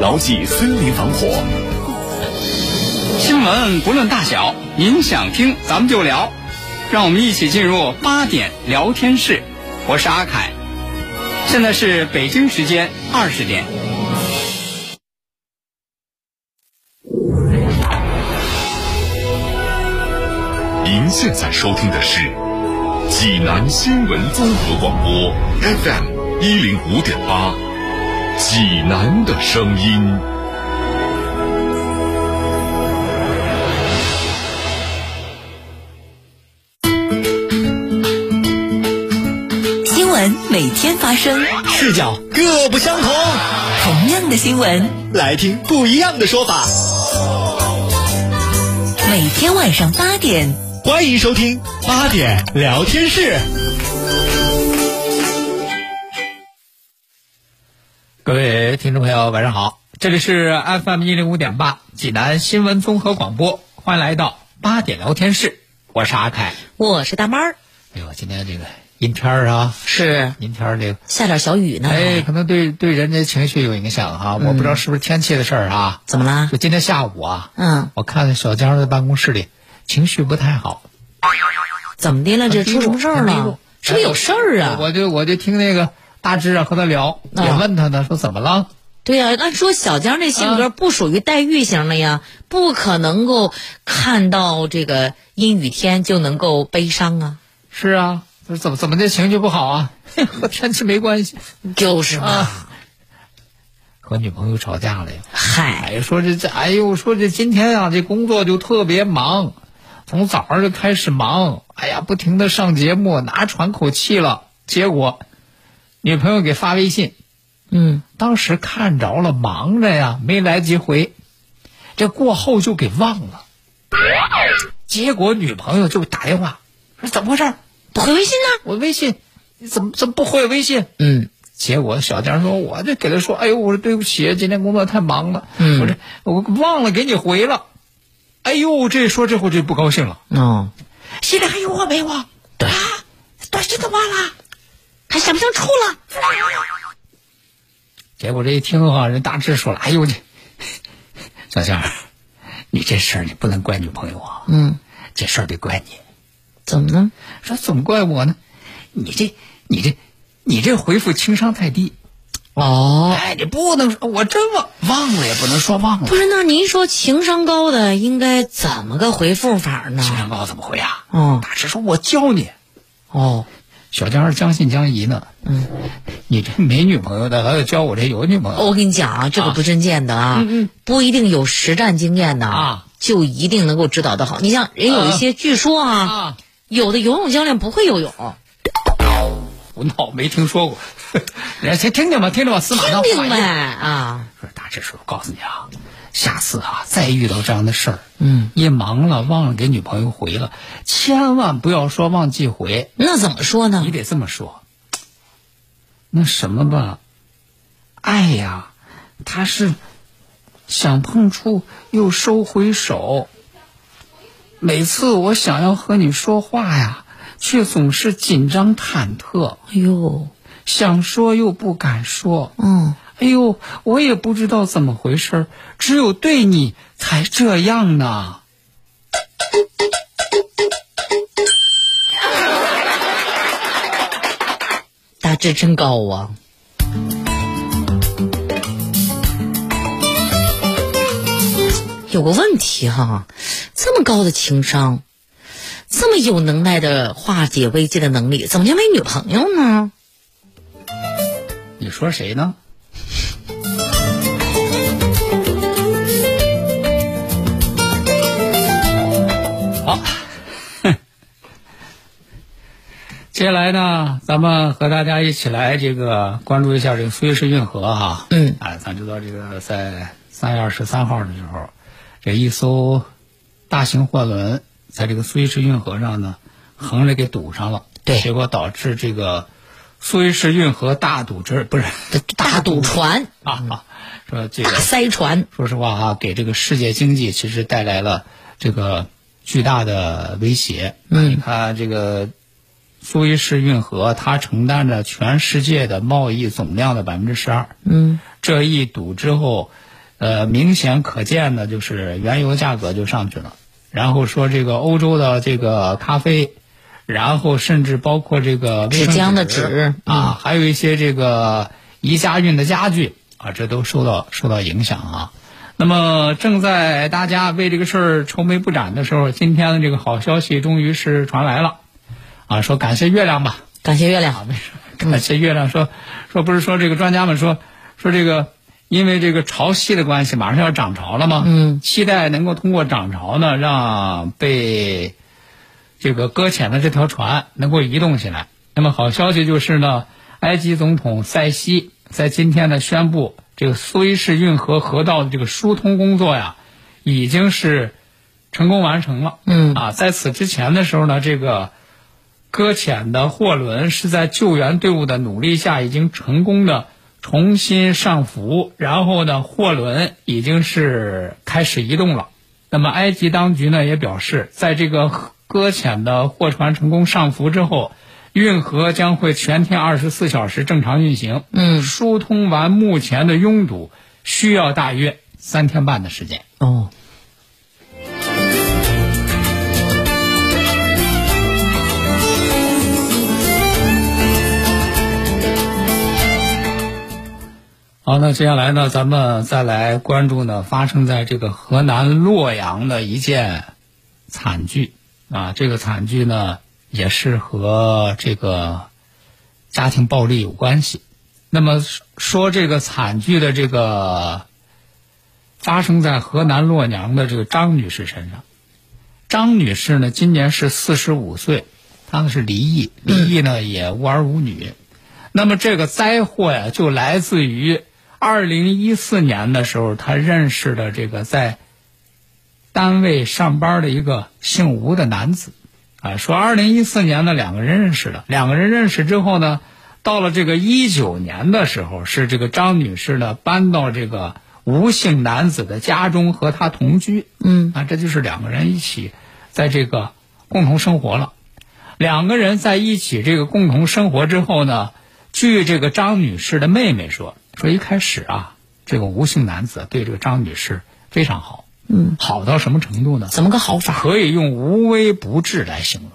牢记森林防火。新闻不论大小，您想听咱们就聊，让我们一起进入八点聊天室。我是阿凯，现在是北京时间二十点。您现在收听的是济南新闻综合广播 FM 一零五点八，济南的声音。新闻每天发生，视角各不相同。同样的新闻，来听不一样的说法。每天晚上八点，欢迎收听八点聊天室。各位听众朋友，晚上好，这里是 FM 一零五点八济南新闻综合广播，欢迎来到八点聊天室，我是阿凯。我是大妈儿，哎呦，今天这个阴天儿啊，是阴天儿这个，下点小雨呢。哎，可能对对人的情绪有影响哈、我不知道是不是天气的事儿啊。怎么了就？今天下午啊，嗯，我看小江在办公室里情绪不太好，怎么的了？这出什么事儿了？是不是有事儿啊？我就我就听那个大志啊和他聊，啊也问他呢，说怎么了？对呀、按说小江这性格啊不属于黛玉型的呀，不可能够看到这个阴雨天就能够悲伤啊。是啊，这怎么怎么的情绪不好啊？和天气没关系。就是嘛，啊和女朋友吵架了呀。嗨，哎，说这这，哎呦，说这今天啊，这工作就特别忙，从早上就开始忙，哎呀，不停的上节目，哪喘口气了。结果，女朋友给发微信，嗯，当时看着了，忙着呀，没来及回，这过后就给忘了。结果女朋友就打电话说怎么回事？不回微信呢？我微信你怎么怎么不回我微信？嗯，结果小江说：“我就给他说，哎呦，我说对不起，今天工作太忙了，嗯我这我忘了给你回了。哎呦，这说这会就不高兴了，嗯，心里还有我没我？对啊，短信都忘了。还想不想处了？结果这一听啊，人大志说了：“哎呦，这小江，你这事儿你不能怪女朋友啊，嗯，这事儿得怪你。怎么呢？说怎么怪我呢？你这你这你这回复情商太低。哦，哎，你不能说我真忘忘了，也不能说忘了。不是，那您说情商高的应该怎么个回复法呢？情商高怎么回啊？哦大志说：“我教你。”哦，小江是将信将疑呢。嗯，你这没女朋友的，还要教我这有女朋友？我跟你讲啊，这个不真见的啊，嗯嗯不一定有实战经验的啊，就一定能够指导的好。你像人有一些，据说啊，啊，有的游泳教练不会游泳，胡闹，没听说过。人家先听听吧，听听吧，司马当听听呗啊，说大志叔，我告诉你啊，下次啊再遇到这样的事儿，嗯，一忙了忘了给女朋友回了，千万不要说忘记回，那怎么说呢你？得这么说。那什么吧，爱呀，它是想碰触又收回手。每次我想要和你说话呀，却总是紧张忐忑，哎呦，想说又不敢说。嗯，哎呦，我也不知道怎么回事儿，只有对你才这样呢。大志真高啊！有个问题哈，这么高的情商，这么有能耐的化解危机的能力，怎么就没女朋友呢？你说谁呢？好，接下来呢，咱们和大家一起来这个关注一下这个苏伊士运河哈。嗯。哎，咱知道这个在三月二十三号的时候，这一艘大型货轮在这个苏伊士运河上呢，横着给堵上了。对。结果导致这个苏伊士运河大堵之不是 大堵船、啊啊，说这大个塞船，说实话哈，给这个世界经济其实带来了这个巨大的威胁。嗯你看这个苏伊士运河它承担着全世界的贸易总量的百分之十二。嗯，这一堵之后，呃，明显可见的就是原油价格就上去了。然后说这个欧洲的这个咖啡，然后甚至包括这个纸浆的纸啊，还有一些这个宜家运的家具啊，这都受到受到影响啊。那么正在大家为这个事儿愁眉不展的时候，今天的这个好消息终于是传来了，啊，说感谢月亮吧，感谢月亮。没事 感谢月亮说说不是说这个专家们说说这个因为这个潮汐的关系，马上要涨潮了吗？嗯，期待能够通过涨潮呢，让被这个搁浅的这条船能够移动起来。那么好消息就是呢，埃及总统塞西在今天呢宣布。这个苏伊士运河河道的这个疏通工作呀，已经是成功完成了。嗯啊，在此之前的时候呢，这个搁浅的货轮是在救援队伍的努力下，已经成功的重新上浮，然后呢，货轮已经是开始移动了。那么，埃及当局呢也表示，在这个搁浅的货船成功上浮之后。运河将会全天二十四小时正常运行。嗯，疏通完目前的拥堵需要大约三天半的时间。哦。好，那接下来呢，咱们再来关注呢，发生在这个河南洛阳的一件惨剧啊，这个惨剧呢。也是和这个家庭暴力有关系。那么说这个惨剧的这个发生在河南洛阳的这个张女士身上。张女士呢，今年是四十五岁，她呢是离异，离异呢也无儿无女。那么这个灾祸呀，就来自于二零一四年的时候，她认识的这个在单位上班的一个姓吴的男子。啊，说二零一四年呢，两个人认识了。两个人认识之后呢，到了这个一九年的时候，是这个张女士呢搬到这个吴姓男子的家中和他同居。嗯，啊，这就是两个人一起在这个共同生活了。两个人在一起这个共同生活之后呢，据这个张女士的妹妹说，说一开始啊，这个吴姓男子对这个张女士非常好。嗯，好到什么程度呢？怎么个好法？可以用无微不至来形容，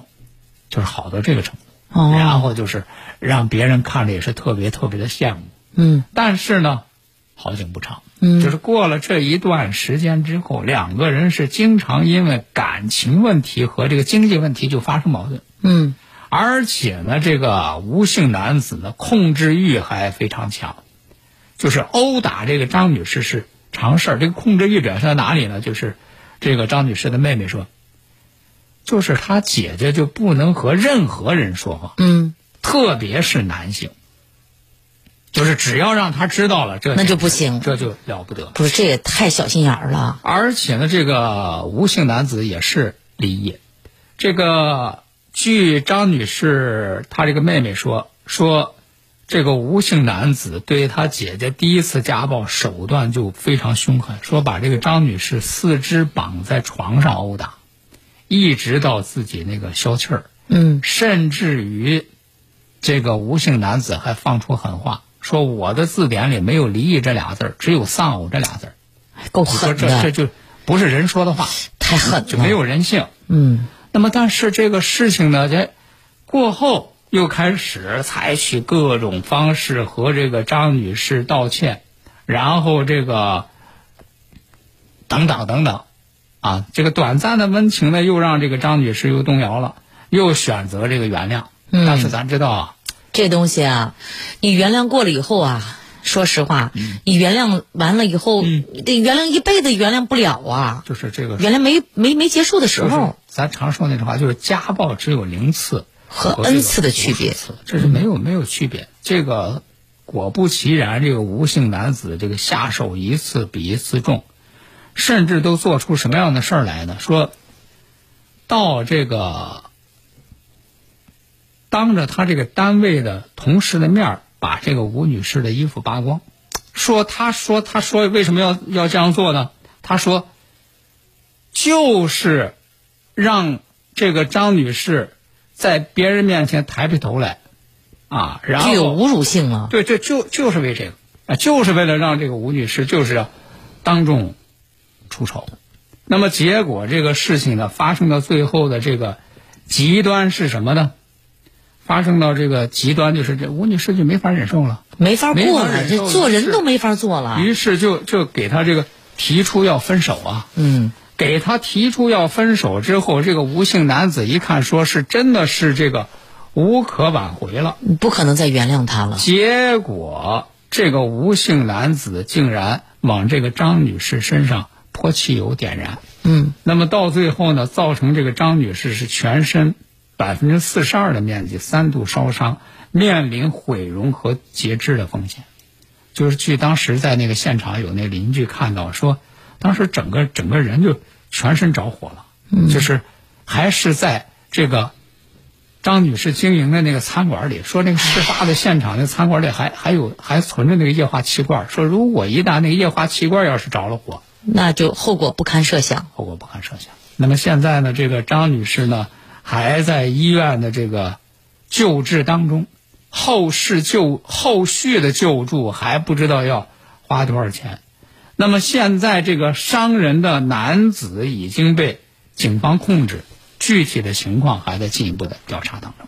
就是好到这个程度。哦，然后就是让别人看着也是特别特别的羡慕。嗯，但是呢，好景不长。嗯，就是过了这一段时间之后，两个人是经常因为感情问题和这个经济问题就发生矛盾。嗯，而且呢，这个吴姓男子呢，控制欲还非常强，就是殴打这个张女士是。常事儿，这个控制欲表现在哪里呢？就是这个张女士的妹妹说，就是她姐姐就不能和任何人说话，嗯，特别是男性，就是只要让他知道了，这那就不行，这就了不得。不是，这也太小心眼儿了。而且呢，这个吴姓男子也是离异。这个据张女士她这个妹妹说说。这个吴姓男子对他姐姐第一次家暴手段就非常凶狠，说把这个张女士四肢绑在床上殴打，一直到自己那个消气儿。嗯，甚至于这个吴姓男子还放出狠话，说我的字典里没有离异这俩字儿，只有丧偶这俩字儿。够狠的，这这就不是人说的话，太狠了，就没有人性。嗯，那么但是这个事情呢，这过后。又开始采取各种方式和这个张女士道歉，然后这个等等等等，啊，这个短暂的温情呢，又让这个张女士又动摇了，又选择这个原谅。嗯，但是咱知道啊，这东西啊，你原谅过了以后啊，说实话，你原谅完了以后，得原谅一辈子，原谅不了啊。就是这个原来没没没结束的时候，咱常说那句话，就是家暴只有零次。和 n 次的区别，这是没有没有区别。这个果不其然，这个吴姓男子这个下手一次比一次重，甚至都做出什么样的事儿来呢？说到这个当着他这个单位的同事的面把这个吴女士的衣服扒光，说他说他说为什么要要这样做呢？他说就是让这个张女士。在别人面前抬起头来，啊，然后具有侮辱性了。对，对就就是为这个啊，就是为了让这个吴女士就是要当众出丑。那么结果这个事情呢，发生到最后的这个极端是什么呢？发生到这个极端，就是这吴女士就没法忍受了，没法过了，这做人都没法做了。于是就就给他这个提出要分手啊。嗯，给他提出要分手之后，这个吴姓男子一看，说是真的是这个无可挽回了。你不可能再原谅他了。结果这个吴姓男子竟然往这个张女士身上泼汽油点燃。嗯，那么到最后呢，造成这个张女士是全身百分之四十二的面积三度烧伤，面临毁容和截肢的风险。就是据当时在那个现场有那邻居看到说，当时整个整个人就全身着火了，就是还是在这个张女士经营的那个餐馆里，说那个事发的现场那餐馆里还还有还存着那个液化气罐，说如果一旦那个液化气罐要是着了火，那就后果不堪设想。后果不堪设想。那么现在呢，这个张女士呢还在医院的这个救治当中，后事救后续的救助还不知道要花多少钱。那么现在这个伤人的男子已经被警方控制，具体的情况还在进一步的调查当中。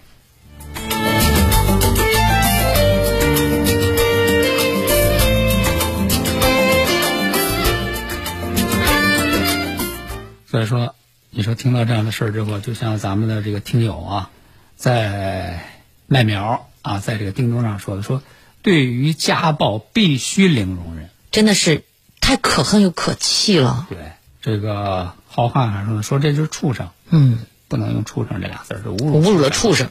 所以说，你说听到这样的事儿之后，就像咱们的这个听友啊，在麦苗啊，在这个叮咚上说的，说对于家暴必须零容忍。真的是太可恨又可气了。对，这个浩瀚还说呢，说这就是畜生，嗯，不能用畜生这俩字儿，这侮辱侮辱了畜生。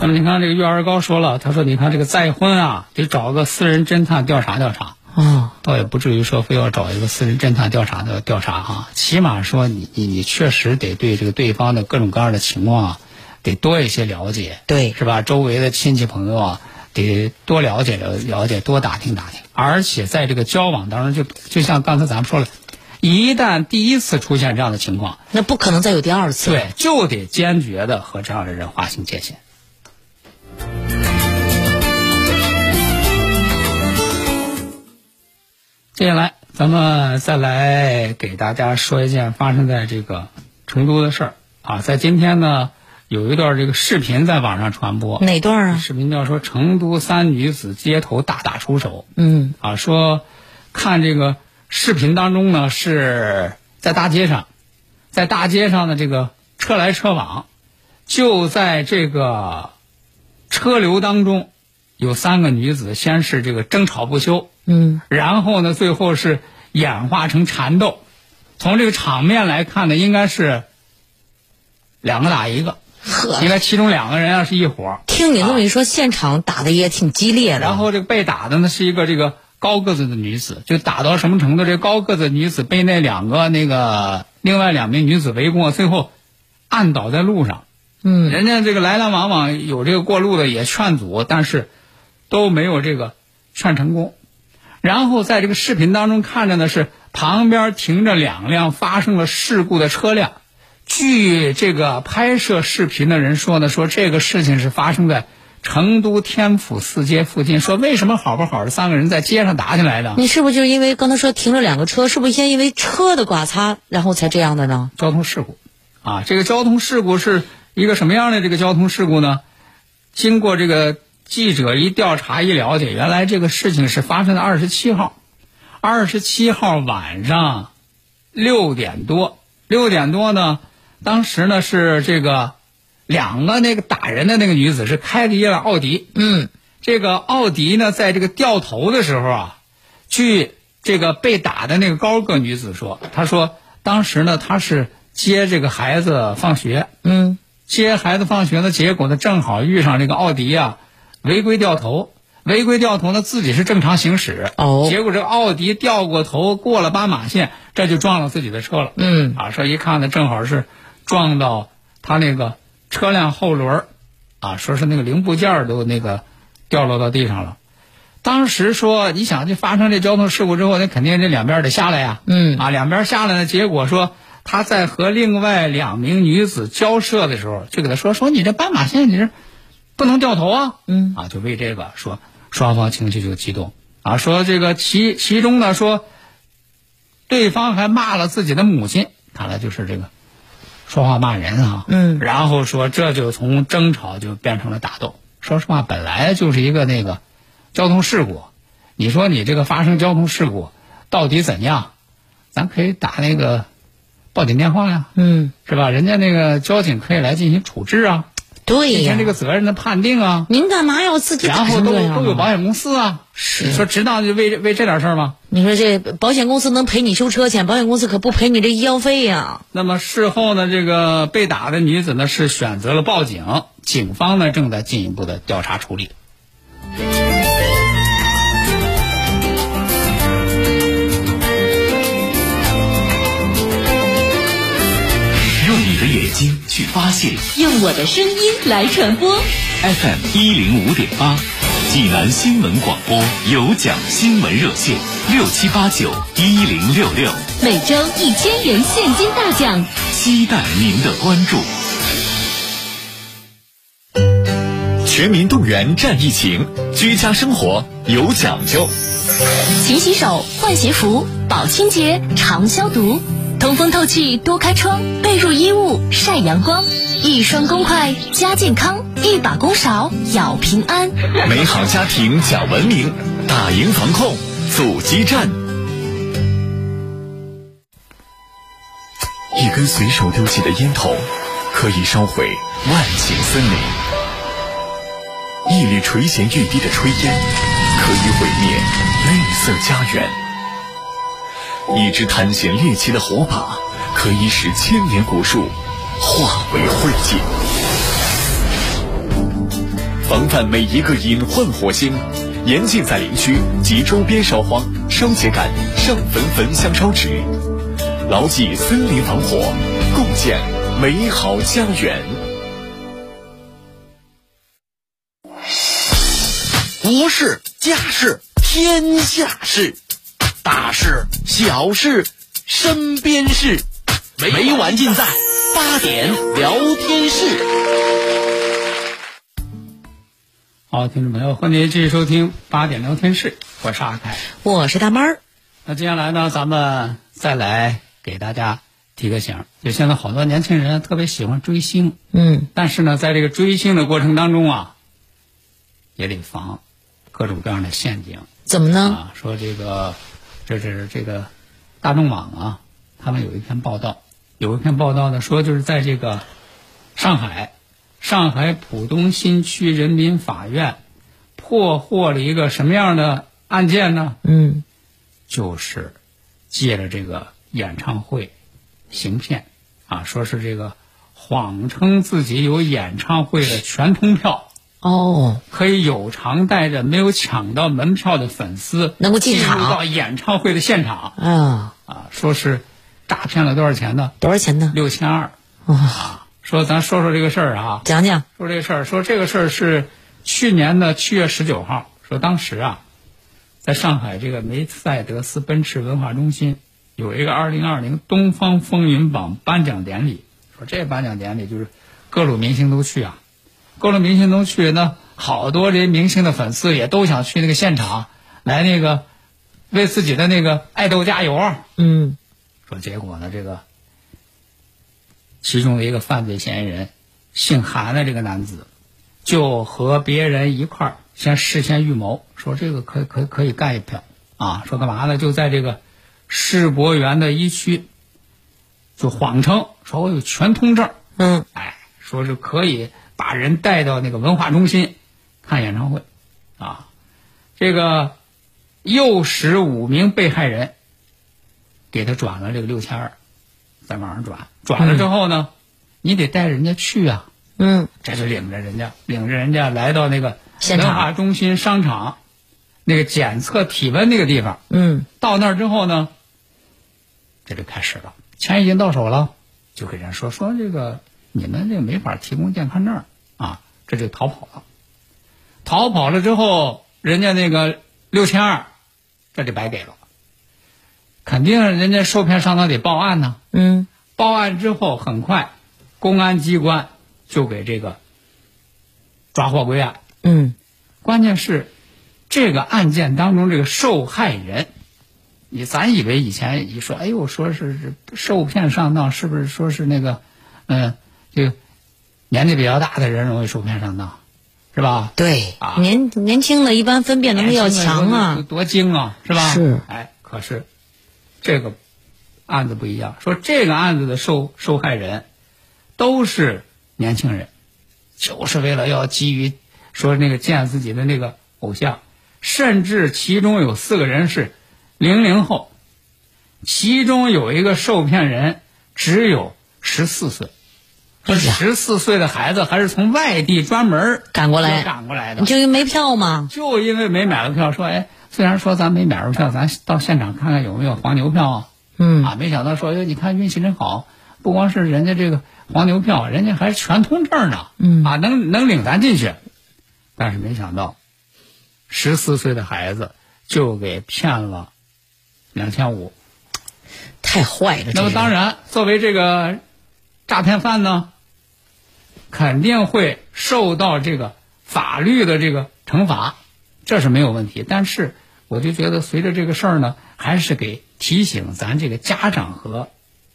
那么你看这个月儿高说了，他说你看这个再婚啊，得找个私人侦探调查调查，啊，倒也不至于说非要找一个私人侦探调查的调查哈，起码说你你你确实得对这个对方的各种各样的情况啊，得多一些了解，对是吧？周围的亲戚朋友啊，得多了解了了解，多打听打听。而且在这个交往当中，就就像刚才咱们说了，一旦第一次出现这样的情况，那不可能再有第二次。对，就得坚决的和这样的人划清界限。接下来，咱们再来给大家说一件发生在这个成都的事儿啊。在今天呢，有一段这个视频在网上传播，哪段啊？视频叫说成都三女子街头大打出手嗯，啊，说看这个视频当中呢是在大街上，在大街上的这个车来车往，就在这个车流当中，有三个女子先是这个争吵不休，嗯，然后呢，最后是演化成缠斗。从这个场面来看呢，应该是两个打一个，呵，应该其中两个人啊是一伙儿。听你这么一说，现场打的也挺激烈的。然后这个被打的呢是一个这个高个子的女子，就打到什么程度？这高个子女子被那两个那个另外两名女子围攻，最后按倒在路上。嗯，人家这个来来往往有这个过路的也劝阻，但是都没有这个劝成功。然后在这个视频当中看着呢是旁边停着两辆发生了事故的车辆。据这个拍摄视频的人说呢，说这个事情是发生在成都天府四街附近。说为什么好不好的三个人在街上打起来的？你是不是就是因为刚才说停了两个车，是不是先因为车的剐擦，然后才这样的呢？交通事故，啊，这个交通事故是一个什么样的这个交通事故呢？经过这个记者一调查一了解，原来这个事情是发生在二十七号，二十七号晚上六点多，六点多呢，当时呢是这个两个那个打人的那个女子是开着一辆奥迪，嗯，这个奥迪呢，在这个掉头的时候啊，据这个被打的那个高个女子说，她说当时呢，她是接这个孩子放学，嗯，接孩子放学呢，结果呢，正好遇上这个奥迪啊违规掉头，违规掉头呢，自己是正常行驶，哦。结果这个奥迪掉过头，过了斑马线，这就撞了自己的车了，嗯。啊，说一看呢，正好是撞到他那个车辆后轮儿啊，说是那个零部件都那个掉落到地上了。当时说，你想这发生这交通事故之后，那肯定这两边得下来呀。嗯啊，两边下来呢，结果说他在和另外两名女子交涉的时候，就给他说说你这斑马线你这不能掉头啊。嗯啊，就为这个说双方情绪就激动啊，说这个其其中呢说，对方还骂了自己的母亲，看来就是这个说话骂人啊。嗯然后说这就从争吵就变成了打斗。说实话，本来就是一个那个交通事故，你说你这个发生交通事故到底怎样？咱可以打那个报警电话呀，嗯，是吧？人家那个交警可以来进行处置啊，对呀进行这，个责任的判定啊，您干嘛要自己打然后都？都有保险公司啊。你说值当就为为这点事儿吗？你说这保险公司能赔你修车钱，保险公司可不赔你这医药费呀。那么事后呢，这个被打的女子呢是选择了报警，警方呢正在进一步的调查处理。用你的眼睛去发现用我的声音来传播。FM 一零五点八，济南新闻广播有奖新闻热线六七八九一零六六，每周一千元现金大奖。期待您的关注。全民动员战疫情，居家生活有讲究。勤洗手，换鞋服，保清洁，常消毒，通风透气，多开窗，被褥衣物晒阳光，一双公筷家健康，一把公勺咬平安。美好家庭讲文明，打赢防控阻击战。一根随手丢弃的烟头，可以烧毁万顷森林；一缕垂涎欲滴的炊烟，可以毁灭绿色家园；一支探险猎奇的火把，可以使千年古树化为灰烬。防范每一个隐患火星，严禁在林区及周边烧荒、烧秸秆、上焚焚香烧纸，牢记森林防火，共建美好家园。国事、家事、天下事，大事、小事、身边事，每晚尽在八点聊天室。好，听众朋友，欢迎继续收听八点聊天室，我是阿凯。我是大妹儿，那接下来呢，咱们再来给大家提个醒，就现在好多年轻人特别喜欢追星，嗯但是呢，在这个追星的过程当中啊，也得防各种各样的陷阱怎么呢？啊。说这个，这是这个大众网啊，他们有一篇报道，有一篇报道呢说，就是在这个上海，上海浦东新区人民法院破获了一个什么样的案件呢？嗯就是借着这个演唱会行骗啊，说是这个谎称自己有演唱会的全通票，哦，可以有偿带着没有抢到门票的粉丝能够进到演唱会的现场啊，啊，说是诈骗了多少钱呢？多少钱呢？六千二。啊，说咱说说这个事儿啊，讲讲。说这个事儿，说这个事儿是去年的七月十九号，说当时啊，在上海这个梅赛德斯奔驰文化中心有一个二零二零东方风云榜颁奖典礼，说这颁奖典礼就是各路明星都去啊，各路明星都去，那好多这些明星的粉丝也都想去那个现场来那个为自己的那个爱豆加油啊。嗯说结果呢，这个其中的一个犯罪嫌疑人，姓韩的这个男子，就和别人一块儿先事先预谋，说这个可以可以可以干一票啊，说干嘛呢？就在这个世博园的一区，就谎称说我有全通证，嗯哎，说是可以把人带到那个文化中心看演唱会，啊，这个又使五名被害人给他转了这个六千二，在网上转，转了之后呢，你得带人家去啊，嗯。这就领着人家，领着人家来到那个文化中心商场那个检测体温那个地方，嗯。到那儿之后呢，这就开始了，钱已经到手了，就给人说说这个你们这个没法提供健康证啊，这就逃跑了。逃跑了之后，人家那个六千二，这就白给了，肯定人家受骗上当得报案呢。嗯，报案之后，很快公安机关就给这个抓获归案。嗯，关键是这个案件当中，这个受害人，你咱以为以前一说，哎呦，说是是受骗上当，是不是说是那个，嗯，这个年纪比较大的人容易受骗上当，是吧？对，啊年年轻的一般分辨能力要强多啊。多精啊，是吧？是哎，可是这个案子不一样，说这个案子的受受害人都是年轻人，就是为了要基于说那个见自己的那个偶像，甚至其中有四个人是零零后，其中有一个受骗人只有十四岁。哎呀十四岁的孩子还是从外地专门赶过来赶过来的，你就因为没票吗？就因为没买到票，说哎，虽然说咱没买着票，咱到现场看看有没有黄牛票啊。嗯啊，没想到说，哎，你看运气真好，不光是人家这个黄牛票，人家还全通证呢。嗯啊，能能领咱进去，但是没想到，十四岁的孩子就给骗了两千五。太坏了。那么当然，作为这个诈骗犯呢，肯定会受到这个法律的这个惩罚，这是没有问题。但是我就觉得，随着这个事儿呢，还是给提醒咱这个家长和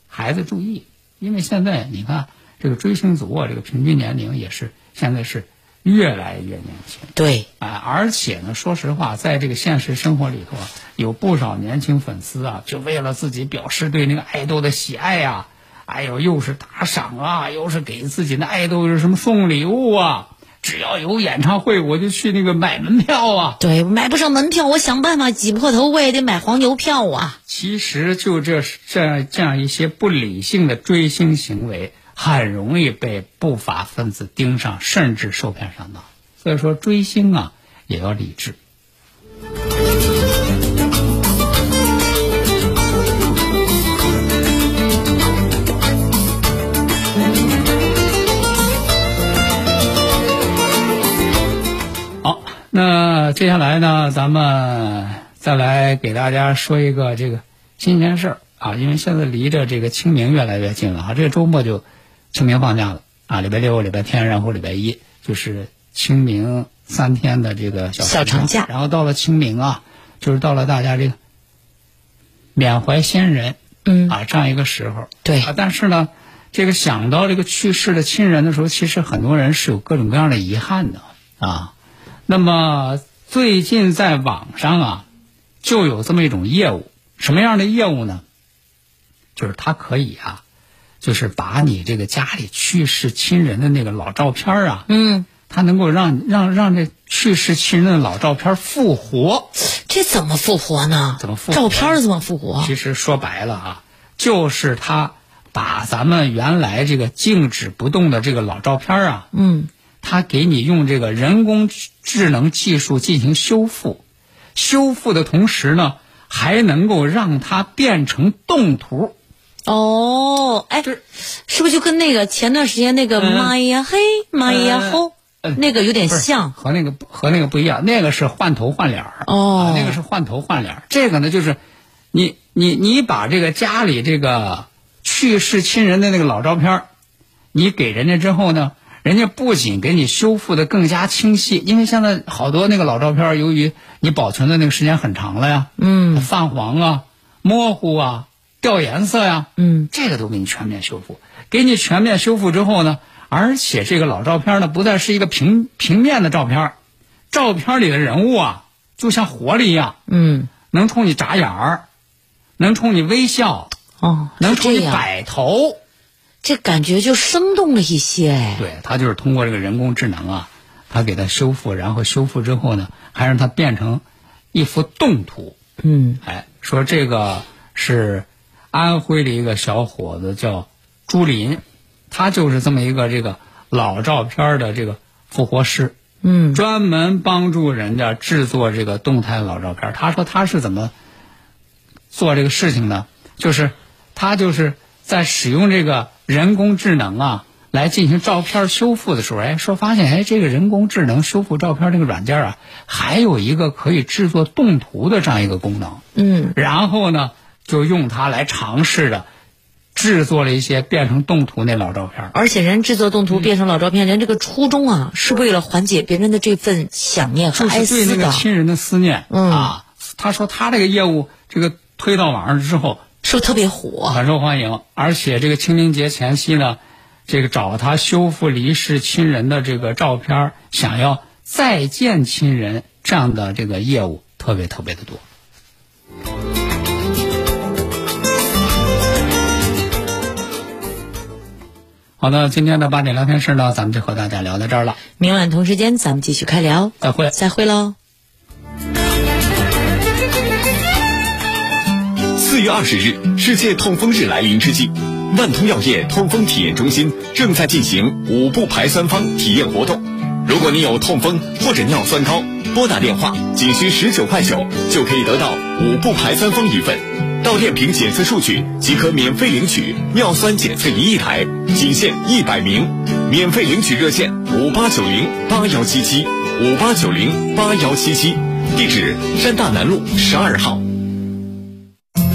孩子注意，因为现在你看这个追星族啊，这个平均年龄也是现在是越来越年轻。对，啊，而且呢，说实话，在这个现实生活里头啊，有不少年轻粉丝啊，就为了自己表示对那个爱豆的喜爱呀、哎呦，又是打赏啊，又是给自己的爱豆是什么送礼物啊，只要有演唱会，我就去那个买门票啊。对，买不上门票，我想办法挤破头，我也得买黄牛票啊。其实就这这样这样一些不理性的追星行为，很容易被不法分子盯上，甚至受骗上当。所以说，追星啊也要理智。那接下来呢，咱们再来给大家说一个这个新鲜事儿啊，因为现在离着这个清明越来越近了啊，这个周末就清明放假了啊，礼拜六、礼拜天，然后礼拜一就是清明三天的这个小小长假然后到了清明啊，就是到了大家这个缅怀先人嗯啊这样一个时候。对啊，但是呢，这个想到这个去世的亲人的时候，其实很多人是有各种各样的遗憾的啊。那么最近在网上啊，就有这么一种业务，什么样的业务呢？就是它可以啊，就是把你这个家里去世亲人的那个老照片啊，嗯，它能够让让让这去世亲人的老照片复活。这怎么复活呢？怎么复活照片儿怎么复活？其实说白了啊，就是他把咱们原来这个静止不动的这个老照片啊，嗯，他给你用这个人工智能技术进行修复，修复的同时呢，还能够让它变成动图。哦，哎，就是是不是就跟那个前段时间那个嗯妈呀嘿妈呀吼嗯那个有点像？和那个和那个不一样，那个是换头换脸儿哦啊那个是换头换脸儿这个呢就是，你你你把这个家里这个去世亲人的那个老照片你给人家之后呢，人家不仅给你修复的更加清晰，因为现在好多那个老照片儿由于你保存的那个时间很长了呀，嗯泛黄啊、模糊啊、掉颜色呀、嗯，这个都给你全面修复。给你全面修复之后呢，而且这个老照片呢，不再是一个平平面的照片，照片里的人物啊，就像活了一样，嗯，能冲你眨眼儿，能冲你微笑，哦，能冲你摆头。这感觉就生动了一些。哎，对，它就是通过这个人工智能啊，它给它修复，然后修复之后呢，还让它变成一幅动图。嗯哎，说这个是安徽的一个小伙子叫朱林，他就是这么一个这个老照片的这个复活师，嗯专门帮助人家制作这个动态老照片。他说他是怎么做这个事情呢？就是他就是在使用这个人工智能啊，来进行照片修复的时候，哎，说发现哎，这个人工智能修复照片这个软件啊，还有一个可以制作动图的这样一个功能。嗯，然后呢，就用它来尝试着制作了一些变成动图那老照片。而且人制作动图变成老照片，人这个初衷啊，是为了缓解别人的这份想念和哀就是对那，个亲人的思念、嗯啊。他说他这个业务这个推到网上之后是不是特别火？很受欢迎，而且这个清明节前夕呢，这个找他修复离世亲人的这个照片，想要再见亲人这样的这个业务特别特别的多。好的，今天的八点聊天室呢，咱们就和大家聊到这儿了，明晚同时间咱们继续开聊，再会。再会喽。四月二十日，世界痛风日来临之际，万通药业痛风体验中心正在进行五步排酸方体验活动。如果你有痛风或者尿酸高，拨打电话仅需十九块九就可以得到五步排酸方一份，到店凭检测数据即可免费领取尿酸检测仪一台，仅限一百名，免费领取热线五八九零八幺七七五八九零八幺七七，地址山大南路十二号。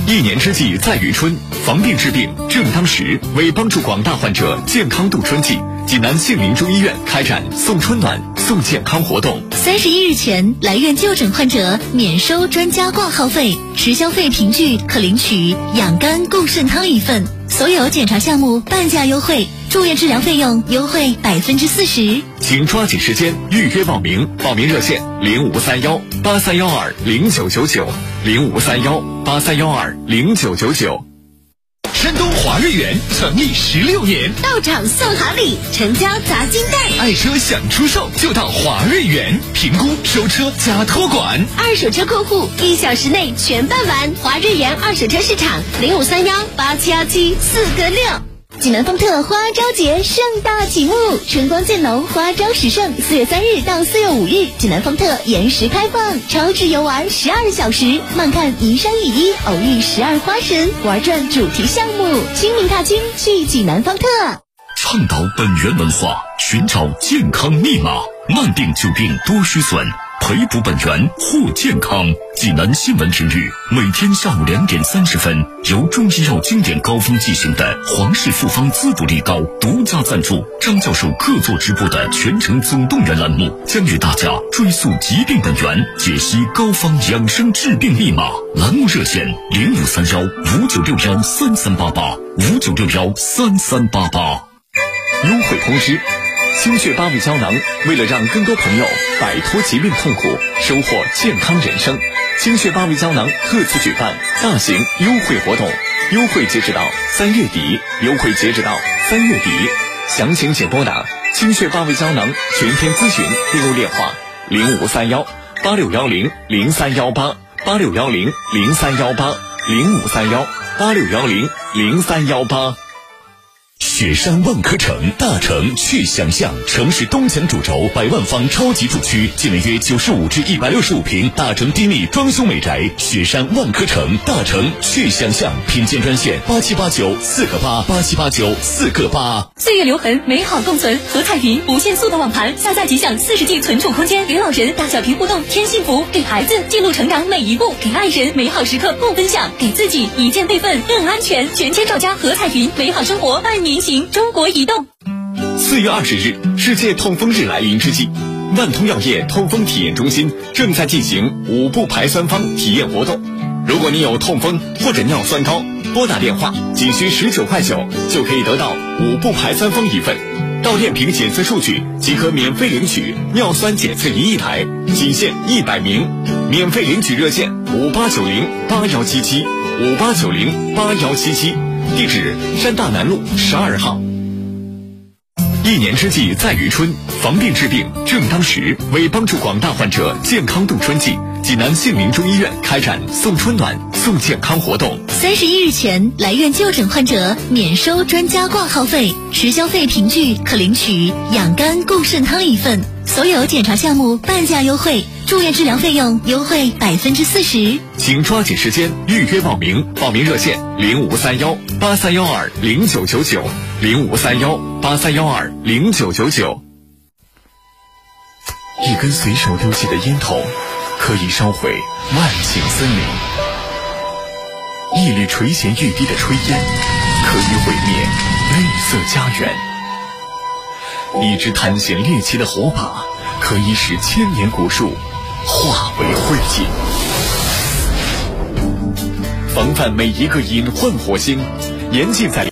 一年之计在于春，防病治病正当时。为帮助广大患者健康度春季，济南杏林中医院开展送春暖、送健康活动。三十一日前来院就诊患者免收专家挂号费，持消费凭据可领取养肝固肾汤一份，所有检查项目半价优惠，住院治疗费用优惠百分之四十。请抓紧时间预约报名，报名热线零五三幺八三幺二零九九九零五三幺八三幺二零九九九。山东华瑞源成立十六年，到场送好礼，成交砸金蛋。爱车想出售就到华瑞源，评估、收车加托管。二手车过户一小时内全办完。华瑞源二手车市场零五三幺八七幺七四个六。济南方特花朝节盛大启幕，春光渐浓，花朝时盛。四月三日到四月五日，济南方特延时开放，超值游玩十二小时，慢看移山雨衣，偶遇十二花神，玩转主题项目。清明踏青去济南方特。倡导本源文化，寻找健康密码，慢病久病多虚损，培补本源护健康。济南新闻频率每天下午两点三十分，由中医药经典高峰进行的皇氏复方滋补力高独家赞助，张教授客座直播的全程总动员栏目，将与大家追溯疾病本源，解析膏方养生治病密码。栏目热线零五三幺五九六幺三三八八五九六幺三三八八。优惠通知：清血八味胶囊，为了让更多朋友摆脱疾病痛苦，收获健康人生，清血八味胶囊特此举办大型优惠活动，优惠截止到三月底，优惠截止到三月底。详情请拨打清血八味胶囊全天咨询订购电话零五三幺八六幺零零三幺八八六幺零零三幺八零五三幺八六幺零零三幺八。雪山万科城，大城去想象，城市东墙主轴，百万方超级住区，建面约九十五至一百六十五平，大城低密装修美宅。雪山万科城，大城去想象，品鉴专线八七八九四个八八七八九四个八。岁月留痕，美好共存。何彩云无限速的网盘，下载即享四十 G 存储空间，给老人大小屏互动添幸福，给孩子记录成长每一步，给爱人美好时刻共分享，给自己一键备份更安全。全天照家何彩云，美好生活伴您行。中国移动。四月二十日，世界痛风日来临之际，万通药业痛风体验中心正在进行五步排酸方体验活动。如果你有痛风或者尿酸高，拨打电话仅需十九块九就可以得到五步排酸方一份，到店凭检测数据即可免费领取尿酸检测仪一台，仅限一百名，免费领取热线五八九零八幺七七五八九零八幺七七，地址山大南路十二号。一年之计在于春，防病治病正当时。为帮助广大患者健康度春季，济南杏林中医院开展送春暖、送健康活动。三十一日前来院就诊患者免收专家挂号费，实消费凭据可领取养肝固肾汤一份，所有检查项目半价优惠，住院治疗费用优惠百分之四十。请请抓紧时间预约报名。报名热线：零五三幺八三幺二零九九九，零五三幺八三幺二零九九九。一根随手丢弃的烟头，可以烧毁万顷森林；一缕垂涎欲滴的炊烟，可以毁灭绿色家园；一支探险猎奇的火把，可以使千年古树化为灰烬。防范每一个隐患火星，严禁在。